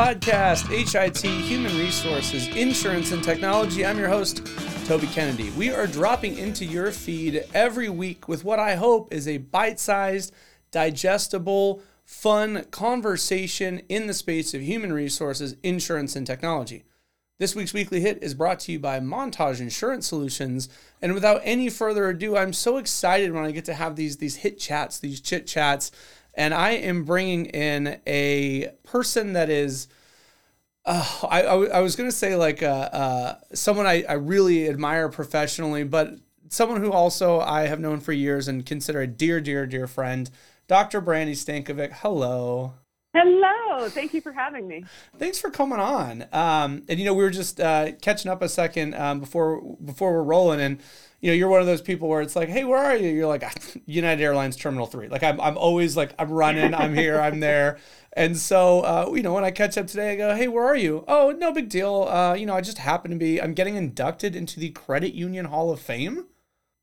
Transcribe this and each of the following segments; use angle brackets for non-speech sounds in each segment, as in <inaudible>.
podcast, HIT, Human Resources, Insurance, and Technology. I'm your host, Toby Kennedy. We are dropping into your feed every week with what I hope is a bite sized, digestible, fun conversation in the space of human resources, insurance, and technology. This week's weekly hit is brought to you by Montage Insurance Solutions. And without any further ado, I'm so excited when I get to have these these hit chats, these chit chats, and I am bringing in a person that is. Uh, I, I, I was gonna say like uh, uh, someone I, I really admire professionally, but someone who also I have known for years and consider a dear, dear, dear friend, Dr. Brandy Stankovic. Hello. Hello. Thank you for having me. Thanks for coming on. Um, and you know, we were just uh, catching up a second um, before before we're rolling, and you know, you're one of those people where it's like, hey, where are you? You're like <laughs> United Airlines Terminal Three. Like I'm, I'm always like I'm running, I'm here, I'm there. And so, uh, you know, when I catch up today, I go, hey, where are you? Oh, no big deal. Uh, you know, I just happen to be. I'm getting inducted into the Credit Union Hall of Fame.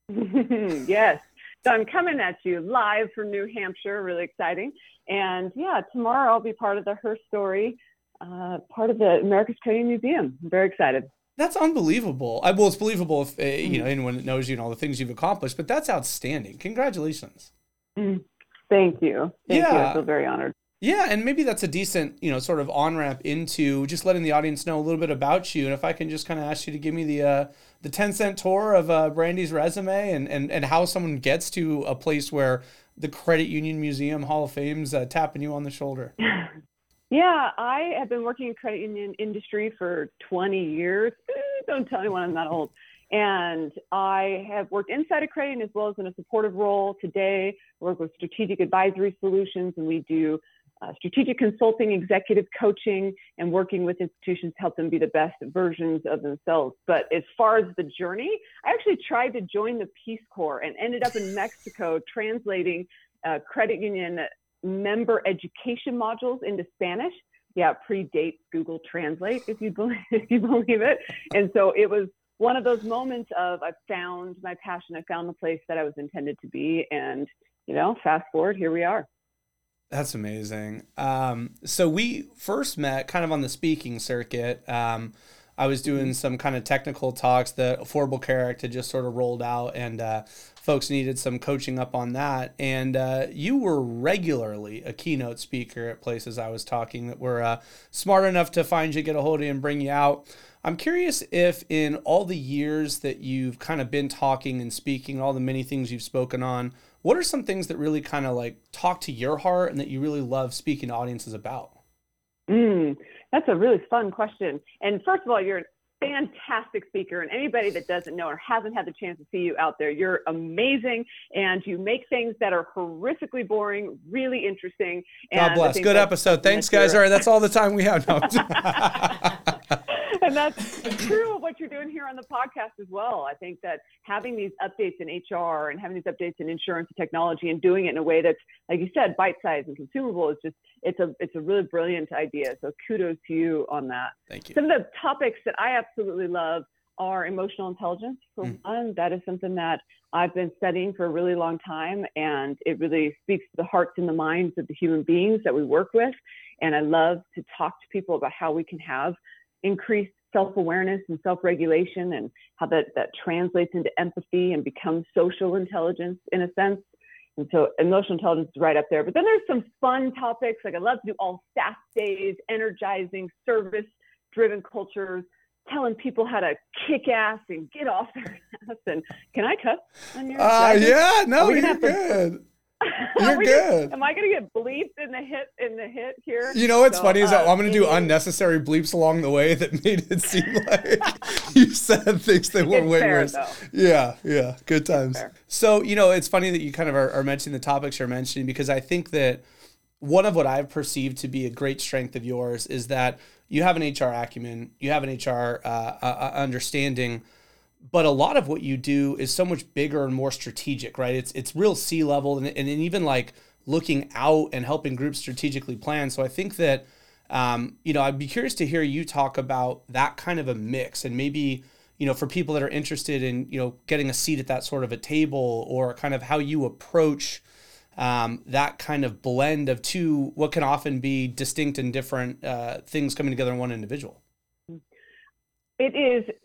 <laughs> yes. So I'm coming at you live from New Hampshire. Really exciting. And yeah, tomorrow I'll be part of the Her Story, uh, part of the America's Training Museum. I'm very excited. That's unbelievable. I, well, it's believable if uh, you know anyone knows you and all the things you've accomplished, but that's outstanding. Congratulations. Mm, thank you. Thank yeah. you. I feel very honored. Yeah, and maybe that's a decent, you know, sort of on ramp into just letting the audience know a little bit about you. And if I can just kind of ask you to give me the uh, the ten cent tour of uh, Brandy's resume and, and and how someone gets to a place where the Credit Union Museum Hall of Fame's uh, tapping you on the shoulder. <laughs> Yeah, I have been working in credit union industry for 20 years. <laughs> Don't tell anyone I'm that old. And I have worked inside of credit as well as in a supportive role. Today, I work with strategic advisory solutions, and we do uh, strategic consulting, executive coaching, and working with institutions to help them be the best versions of themselves. But as far as the journey, I actually tried to join the Peace Corps and ended up in Mexico translating uh, credit union member education modules into Spanish. Yeah, predates Google Translate, if you believe, <laughs> if you believe it. And so it was one of those moments of I found my passion, I found the place that I was intended to be, and you know, fast forward, here we are. That's amazing. Um, so we first met kind of on the speaking circuit. Um, I was doing some kind of technical talks. The Affordable Care Act had just sort of rolled out, and uh, folks needed some coaching up on that. And uh, you were regularly a keynote speaker at places I was talking that were uh, smart enough to find you, get a hold of you, and bring you out. I'm curious if, in all the years that you've kind of been talking and speaking, all the many things you've spoken on, what are some things that really kind of like talk to your heart and that you really love speaking to audiences about? Mm, that's a really fun question. And first of all, you're a fantastic speaker. And anybody that doesn't know or hasn't had the chance to see you out there, you're amazing. And you make things that are horrifically boring really interesting. God bless. Good episode. Thanks, guys. All right. That's all the time we have. No. <laughs> <laughs> and that's true of what you're doing here on the podcast as well. I think that having these updates in HR and having these updates in insurance and technology and doing it in a way that's, like you said, bite-sized and consumable is just it's a it's a really brilliant idea. So kudos to you on that. Thank you. Some of the topics that I absolutely love are emotional intelligence for mm. one. That is something that I've been studying for a really long time, and it really speaks to the hearts and the minds of the human beings that we work with. And I love to talk to people about how we can have increased self-awareness and self-regulation and how that, that translates into empathy and becomes social intelligence in a sense. And so emotional intelligence is right up there. But then there's some fun topics. Like I love to do all staff days, energizing, service driven cultures, telling people how to kick ass and get off their <laughs> ass. And can I cuss on your? Uh, yeah, no, you're good. <laughs> You're good. am I going to get bleeped in the hit in the hit here? You know what's so, funny is uh, I'm going to do unnecessary bleeps along the way that made it seem <laughs> like you said things that were way worse. Yeah, yeah, good times. So you know, it's funny that you kind of are, are mentioning the topics you're mentioning because I think that one of what I've perceived to be a great strength of yours is that you have an HR acumen, you have an HR uh, uh, understanding but a lot of what you do is so much bigger and more strategic, right? It's it's real C level and, and even like looking out and helping groups strategically plan. So I think that um, you know I'd be curious to hear you talk about that kind of a mix and maybe you know for people that are interested in you know getting a seat at that sort of a table or kind of how you approach um, that kind of blend of two, what can often be distinct and different uh, things coming together in one individual? It is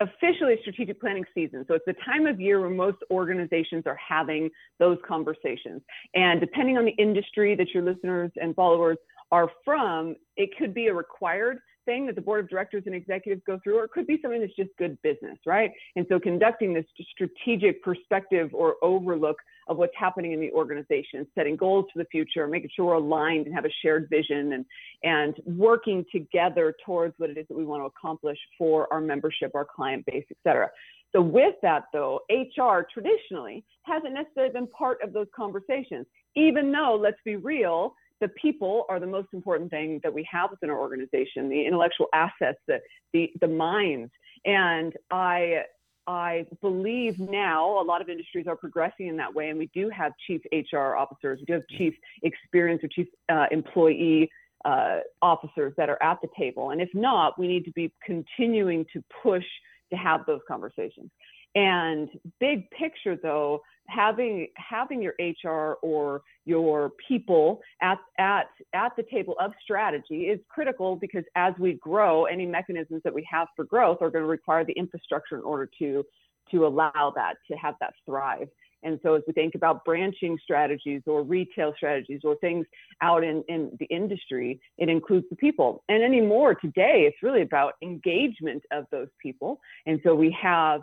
officially strategic planning season. So it's the time of year where most organizations are having those conversations. And depending on the industry that your listeners and followers are from, it could be a required thing that the board of directors and executives go through, or it could be something that's just good business, right? And so conducting this strategic perspective or overlook of what's happening in the organization, setting goals for the future, making sure we're aligned and have a shared vision and, and working together towards what it is that we want to accomplish for our membership, our client base, et cetera. So with that though, HR traditionally hasn't necessarily been part of those conversations, even though, let's be real, the people are the most important thing that we have within our organization, the intellectual assets, the, the, the minds. And I I believe now a lot of industries are progressing in that way, and we do have chief HR officers, we do have chief experience or chief uh, employee uh, officers that are at the table. And if not, we need to be continuing to push to have those conversations. And big picture, though, having having your HR or your people at at at the table of strategy is critical because as we grow, any mechanisms that we have for growth are going to require the infrastructure in order to to allow that to have that thrive. And so as we think about branching strategies or retail strategies or things out in, in the industry, it includes the people. And anymore today, it's really about engagement of those people. And so we have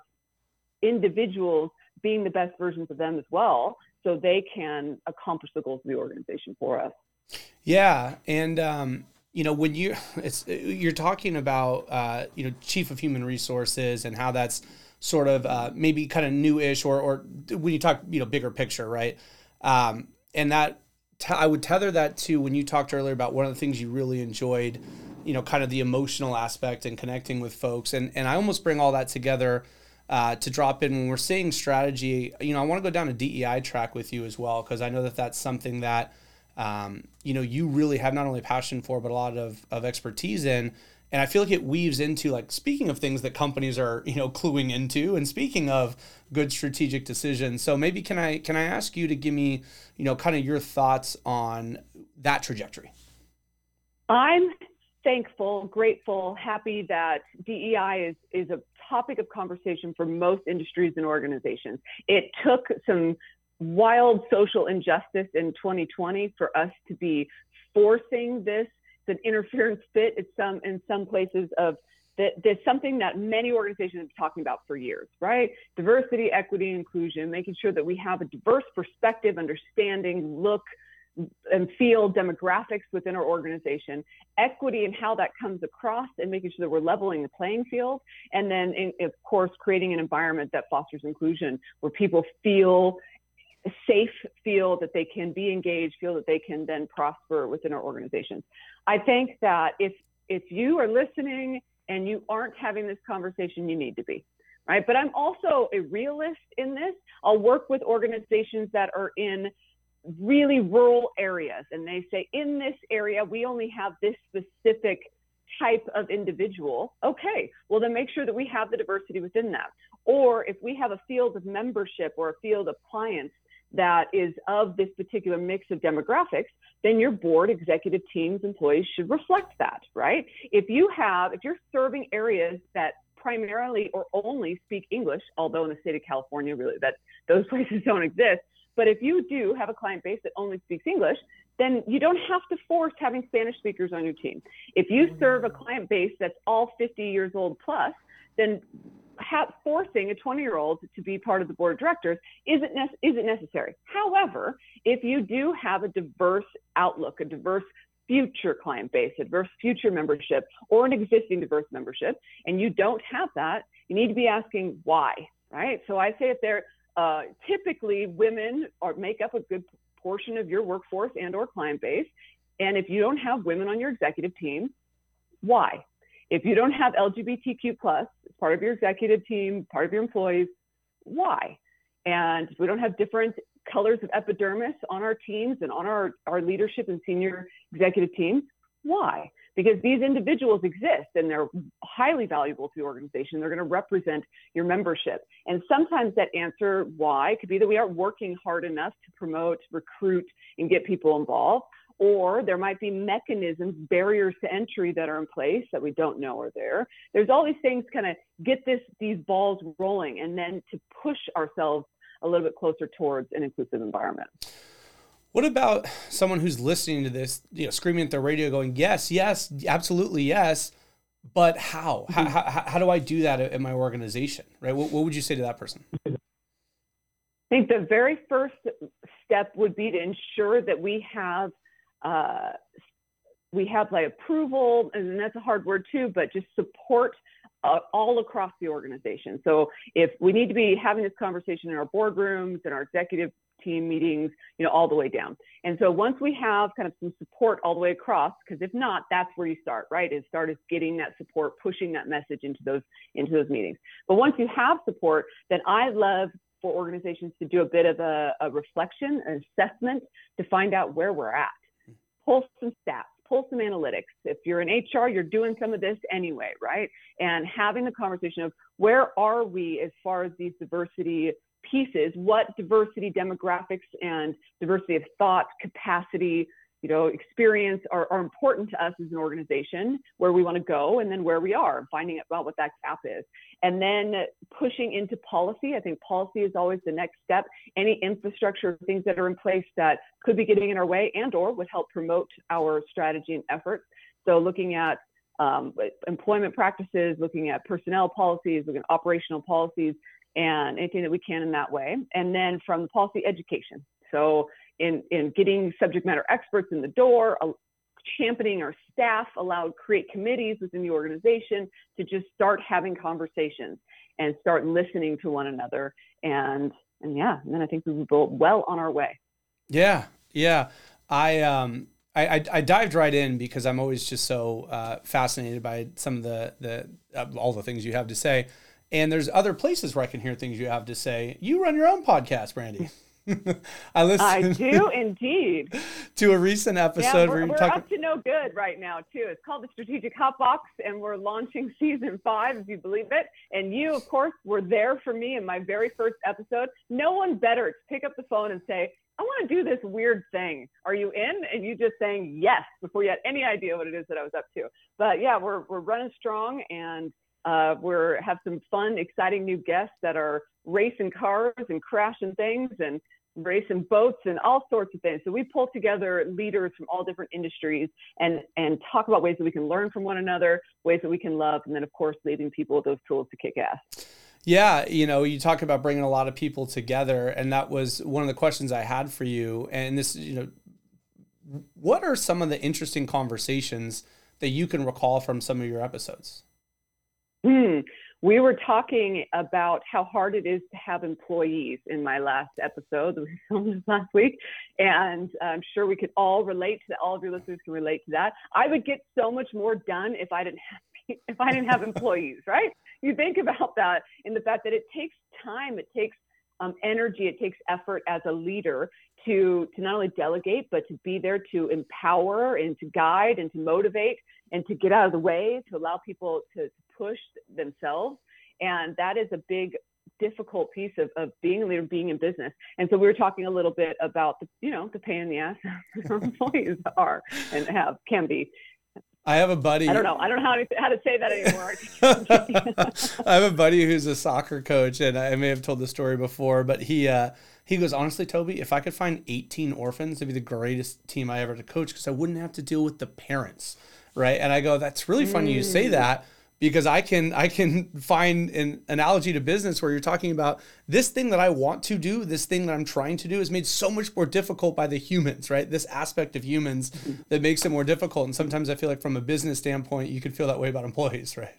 individuals being the best versions of them as well so they can accomplish the goals of the organization for us. Yeah and um, you know when you it's you're talking about uh, you know chief of human resources and how that's sort of uh, maybe kind of newish or or when you talk you know bigger picture right? Um, and that t- I would tether that to when you talked earlier about one of the things you really enjoyed you know kind of the emotional aspect and connecting with folks and and I almost bring all that together uh, to drop in when we're saying strategy. You know, I want to go down a DEI track with you as well because I know that that's something that um, you know you really have not only passion for but a lot of, of expertise in. And I feel like it weaves into like speaking of things that companies are you know cluing into, and speaking of good strategic decisions. So maybe can I can I ask you to give me you know kind of your thoughts on that trajectory? I'm thankful, grateful, happy that DEI is is a topic of conversation for most industries and organizations. It took some wild social injustice in 2020 for us to be forcing this. It's an interference fit in some in some places of that there's something that many organizations have been talking about for years, right? Diversity, equity, inclusion, making sure that we have a diverse perspective, understanding, look, and feel demographics within our organization, equity and how that comes across, and making sure that we're leveling the playing field, and then in, of course creating an environment that fosters inclusion where people feel safe, feel that they can be engaged, feel that they can then prosper within our organizations. I think that if if you are listening and you aren't having this conversation, you need to be right. But I'm also a realist in this. I'll work with organizations that are in really rural areas and they say in this area we only have this specific type of individual. Okay well then make sure that we have the diversity within that. Or if we have a field of membership or a field of clients that is of this particular mix of demographics then your board executive teams employees should reflect that right? If you have if you're serving areas that primarily or only speak english although in the state of california really that those <laughs> places don't exist but if you do have a client base that only speaks English, then you don't have to force having Spanish speakers on your team. If you mm-hmm. serve a client base that's all 50 years old plus, then forcing a 20 year old to be part of the board of directors isn't, ne- isn't necessary. However, if you do have a diverse outlook, a diverse future client base, a diverse future membership, or an existing diverse membership, and you don't have that, you need to be asking why, right? So I say if there uh, typically, women are, make up a good portion of your workforce and or client base. And if you don't have women on your executive team, why? If you don't have LGBTQ plus part of your executive team, part of your employees, why? And if we don't have different colors of epidermis on our teams and on our, our leadership and senior executive teams, why? Because these individuals exist and they're highly valuable to the organization. They're going to represent your membership. And sometimes that answer why could be that we aren't working hard enough to promote, recruit, and get people involved. Or there might be mechanisms, barriers to entry that are in place that we don't know are there. There's all these things kind of get this these balls rolling and then to push ourselves a little bit closer towards an inclusive environment. What about someone who's listening to this, you know, screaming at their radio, going, "Yes, yes, absolutely, yes," but how? Mm-hmm. How, how, how, do I do that in my organization? Right? What, what would you say to that person? I think the very first step would be to ensure that we have uh, we have like approval, and that's a hard word too, but just support uh, all across the organization. So if we need to be having this conversation in our boardrooms and our executive team meetings, you know, all the way down. And so once we have kind of some support all the way across, because if not, that's where you start, right? Is start is getting that support, pushing that message into those into those meetings. But once you have support, then I love for organizations to do a bit of a, a reflection, an assessment to find out where we're at. Pull some stats, pull some analytics. If you're in HR, you're doing some of this anyway, right? And having the conversation of where are we as far as these diversity pieces, what diversity demographics and diversity of thought, capacity, you know, experience are, are important to us as an organization, where we want to go, and then where we are, finding out what that gap is. And then pushing into policy. I think policy is always the next step. Any infrastructure things that are in place that could be getting in our way and or would help promote our strategy and efforts. So looking at um, employment practices, looking at personnel policies, looking at operational policies, and anything that we can in that way. And then from the policy education. So in, in getting subject matter experts in the door, championing our staff, allowed create committees within the organization to just start having conversations and start listening to one another. And and yeah, and then I think we were well on our way. Yeah, yeah. I um I, I, I dived right in because I'm always just so uh, fascinated by some of the the uh, all the things you have to say. And there's other places where I can hear things you have to say. You run your own podcast, Brandy. <laughs> I listen. I do indeed. <laughs> to a recent episode yeah, we're, where we're talk- up to no good right now too. It's called the Strategic Hot Box, and we're launching <laughs> season five, if you believe it. And you, of course, were there for me in my very first episode. No one better to pick up the phone and say, "I want to do this weird thing. Are you in?" And you just saying yes before you had any idea what it is that I was up to. But yeah, we're we're running strong and uh, we're have some fun, exciting new guests that are racing cars and crashing things and racing boats and all sorts of things. So we pull together leaders from all different industries and and talk about ways that we can learn from one another, ways that we can love, and then of course leaving people with those tools to kick ass. Yeah, you know, you talk about bringing a lot of people together, and that was one of the questions I had for you. And this, you know, what are some of the interesting conversations that you can recall from some of your episodes? Hmm. We were talking about how hard it is to have employees in my last episode <laughs> that we filmed last week, and I'm sure we could all relate to that. All of your listeners can relate to that. I would get so much more done if I didn't have <laughs> if I didn't have employees, right? You think about that in the fact that it takes time, it takes um, energy, it takes effort as a leader to to not only delegate but to be there to empower and to guide and to motivate and to get out of the way to allow people to, to push themselves. And that is a big difficult piece of, of being a leader, being in business. And so we were talking a little bit about the, you know, the pain in the ass <laughs> employees are and have can be. I have a buddy. I don't know. I don't know how to, how to say that anymore. <laughs> <laughs> I have a buddy who's a soccer coach, and I may have told the story before, but he uh, he goes, honestly, Toby, if I could find 18 orphans, it'd be the greatest team I ever to coach because I wouldn't have to deal with the parents, right? And I go, that's really funny mm. you say mm. that because I can I can find an analogy to business where you're talking about this thing that I want to do, this thing that I'm trying to do is made so much more difficult by the humans, right? This aspect of humans mm-hmm. that makes it more difficult. And sometimes I feel like from a business standpoint, you could feel that way about employees, <laughs> right?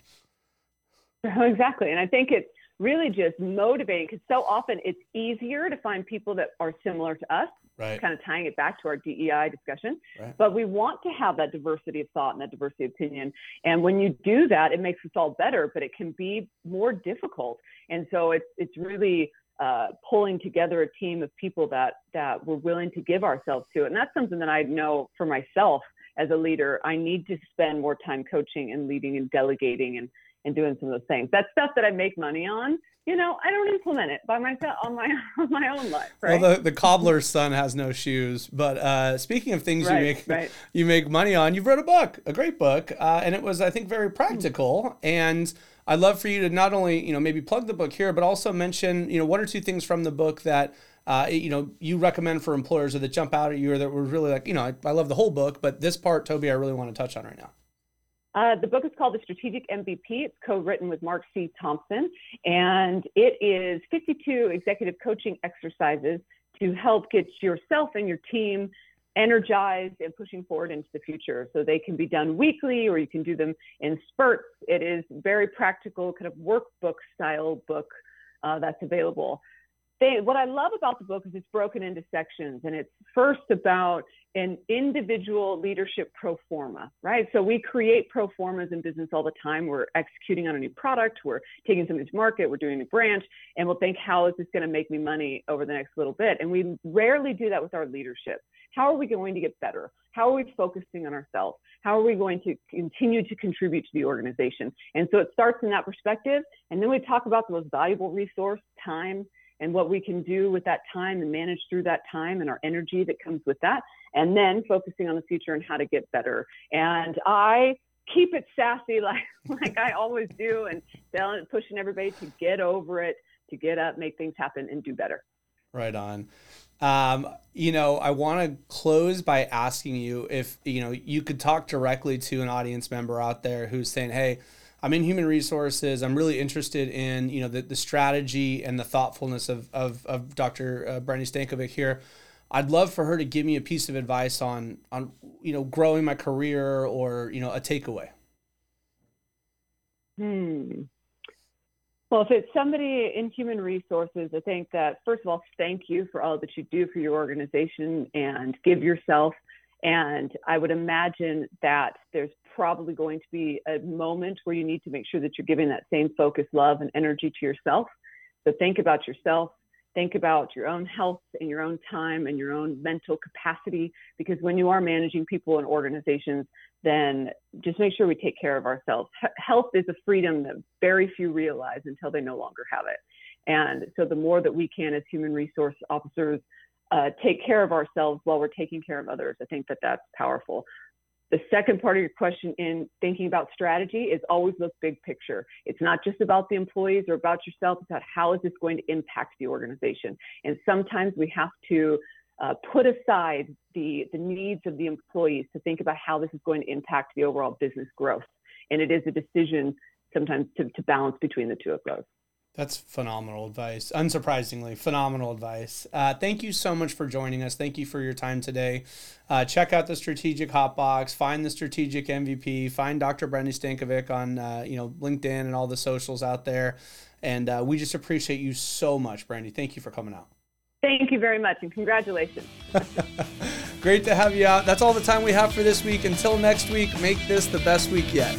<laughs> Exactly. And I think it's really just motivating because so often it's easier to find people that are similar to us right. kind of tying it back to our DEI discussion. Right. But we want to have that diversity of thought and that diversity of opinion. And when you do that, it makes us all better, but it can be more difficult. And so it's it's really uh, pulling together a team of people that that we're willing to give ourselves to. And that's something that I know for myself as a leader, I need to spend more time coaching and leading and delegating and, and doing some of those things. That's stuff that I make money on. You know, I don't implement it by myself on my <laughs> on my own life. Right? Well, the, the cobbler's son has no shoes. But uh, speaking of things right, you make right. <laughs> you make money on, you've wrote a book, a great book, uh, and it was I think very practical. And I'd love for you to not only you know maybe plug the book here, but also mention you know one or two things from the book that uh, you know, you recommend for employers or that jump out at you or that were really like, you know, I, I love the whole book, but this part, Toby, I really want to touch on right now. Uh, the book is called The Strategic MVP. It's co written with Mark C. Thompson, and it is 52 executive coaching exercises to help get yourself and your team energized and pushing forward into the future. So they can be done weekly or you can do them in spurts. It is very practical, kind of workbook style book uh, that's available they, what I love about the book is it's broken into sections and it's first about an individual leadership pro forma, right? So we create pro formas in business all the time. We're executing on a new product, we're taking something to market, we're doing a branch, and we'll think, how is this going to make me money over the next little bit? And we rarely do that with our leadership. How are we going to get better? How are we focusing on ourselves? How are we going to continue to contribute to the organization? And so it starts in that perspective. And then we talk about the most valuable resource, time and what we can do with that time and manage through that time and our energy that comes with that. And then focusing on the future and how to get better. And I keep it sassy <laughs> like like I always do and pushing everybody to get over it, to get up, make things happen and do better. Right on. Um, you know, I want to close by asking you if, you know, you could talk directly to an audience member out there who's saying, "Hey, I'm in human resources. I'm really interested in you know the, the strategy and the thoughtfulness of of, of Dr. Uh, Brandy Stankovic here. I'd love for her to give me a piece of advice on on you know growing my career or you know a takeaway. Hmm. Well, if it's somebody in human resources, I think that first of all, thank you for all that you do for your organization and give yourself. And I would imagine that there's probably going to be a moment where you need to make sure that you're giving that same focus, love, and energy to yourself. So think about yourself, think about your own health and your own time and your own mental capacity. Because when you are managing people and organizations, then just make sure we take care of ourselves. H- health is a freedom that very few realize until they no longer have it. And so the more that we can as human resource officers uh, take care of ourselves while we're taking care of others, I think that that's powerful. The second part of your question in thinking about strategy is always look big picture. It's not just about the employees or about yourself, it's about how is this going to impact the organization. And sometimes we have to uh, put aside the, the needs of the employees to think about how this is going to impact the overall business growth. And it is a decision sometimes to, to balance between the two of those. That's phenomenal advice. Unsurprisingly, phenomenal advice. Uh, thank you so much for joining us. Thank you for your time today. Uh, check out the Strategic Hotbox. Find the Strategic MVP. Find Dr. Brandy Stankovic on uh, you know LinkedIn and all the socials out there. And uh, we just appreciate you so much, Brandy. Thank you for coming out. Thank you very much, and congratulations. <laughs> Great to have you out. That's all the time we have for this week. Until next week, make this the best week yet.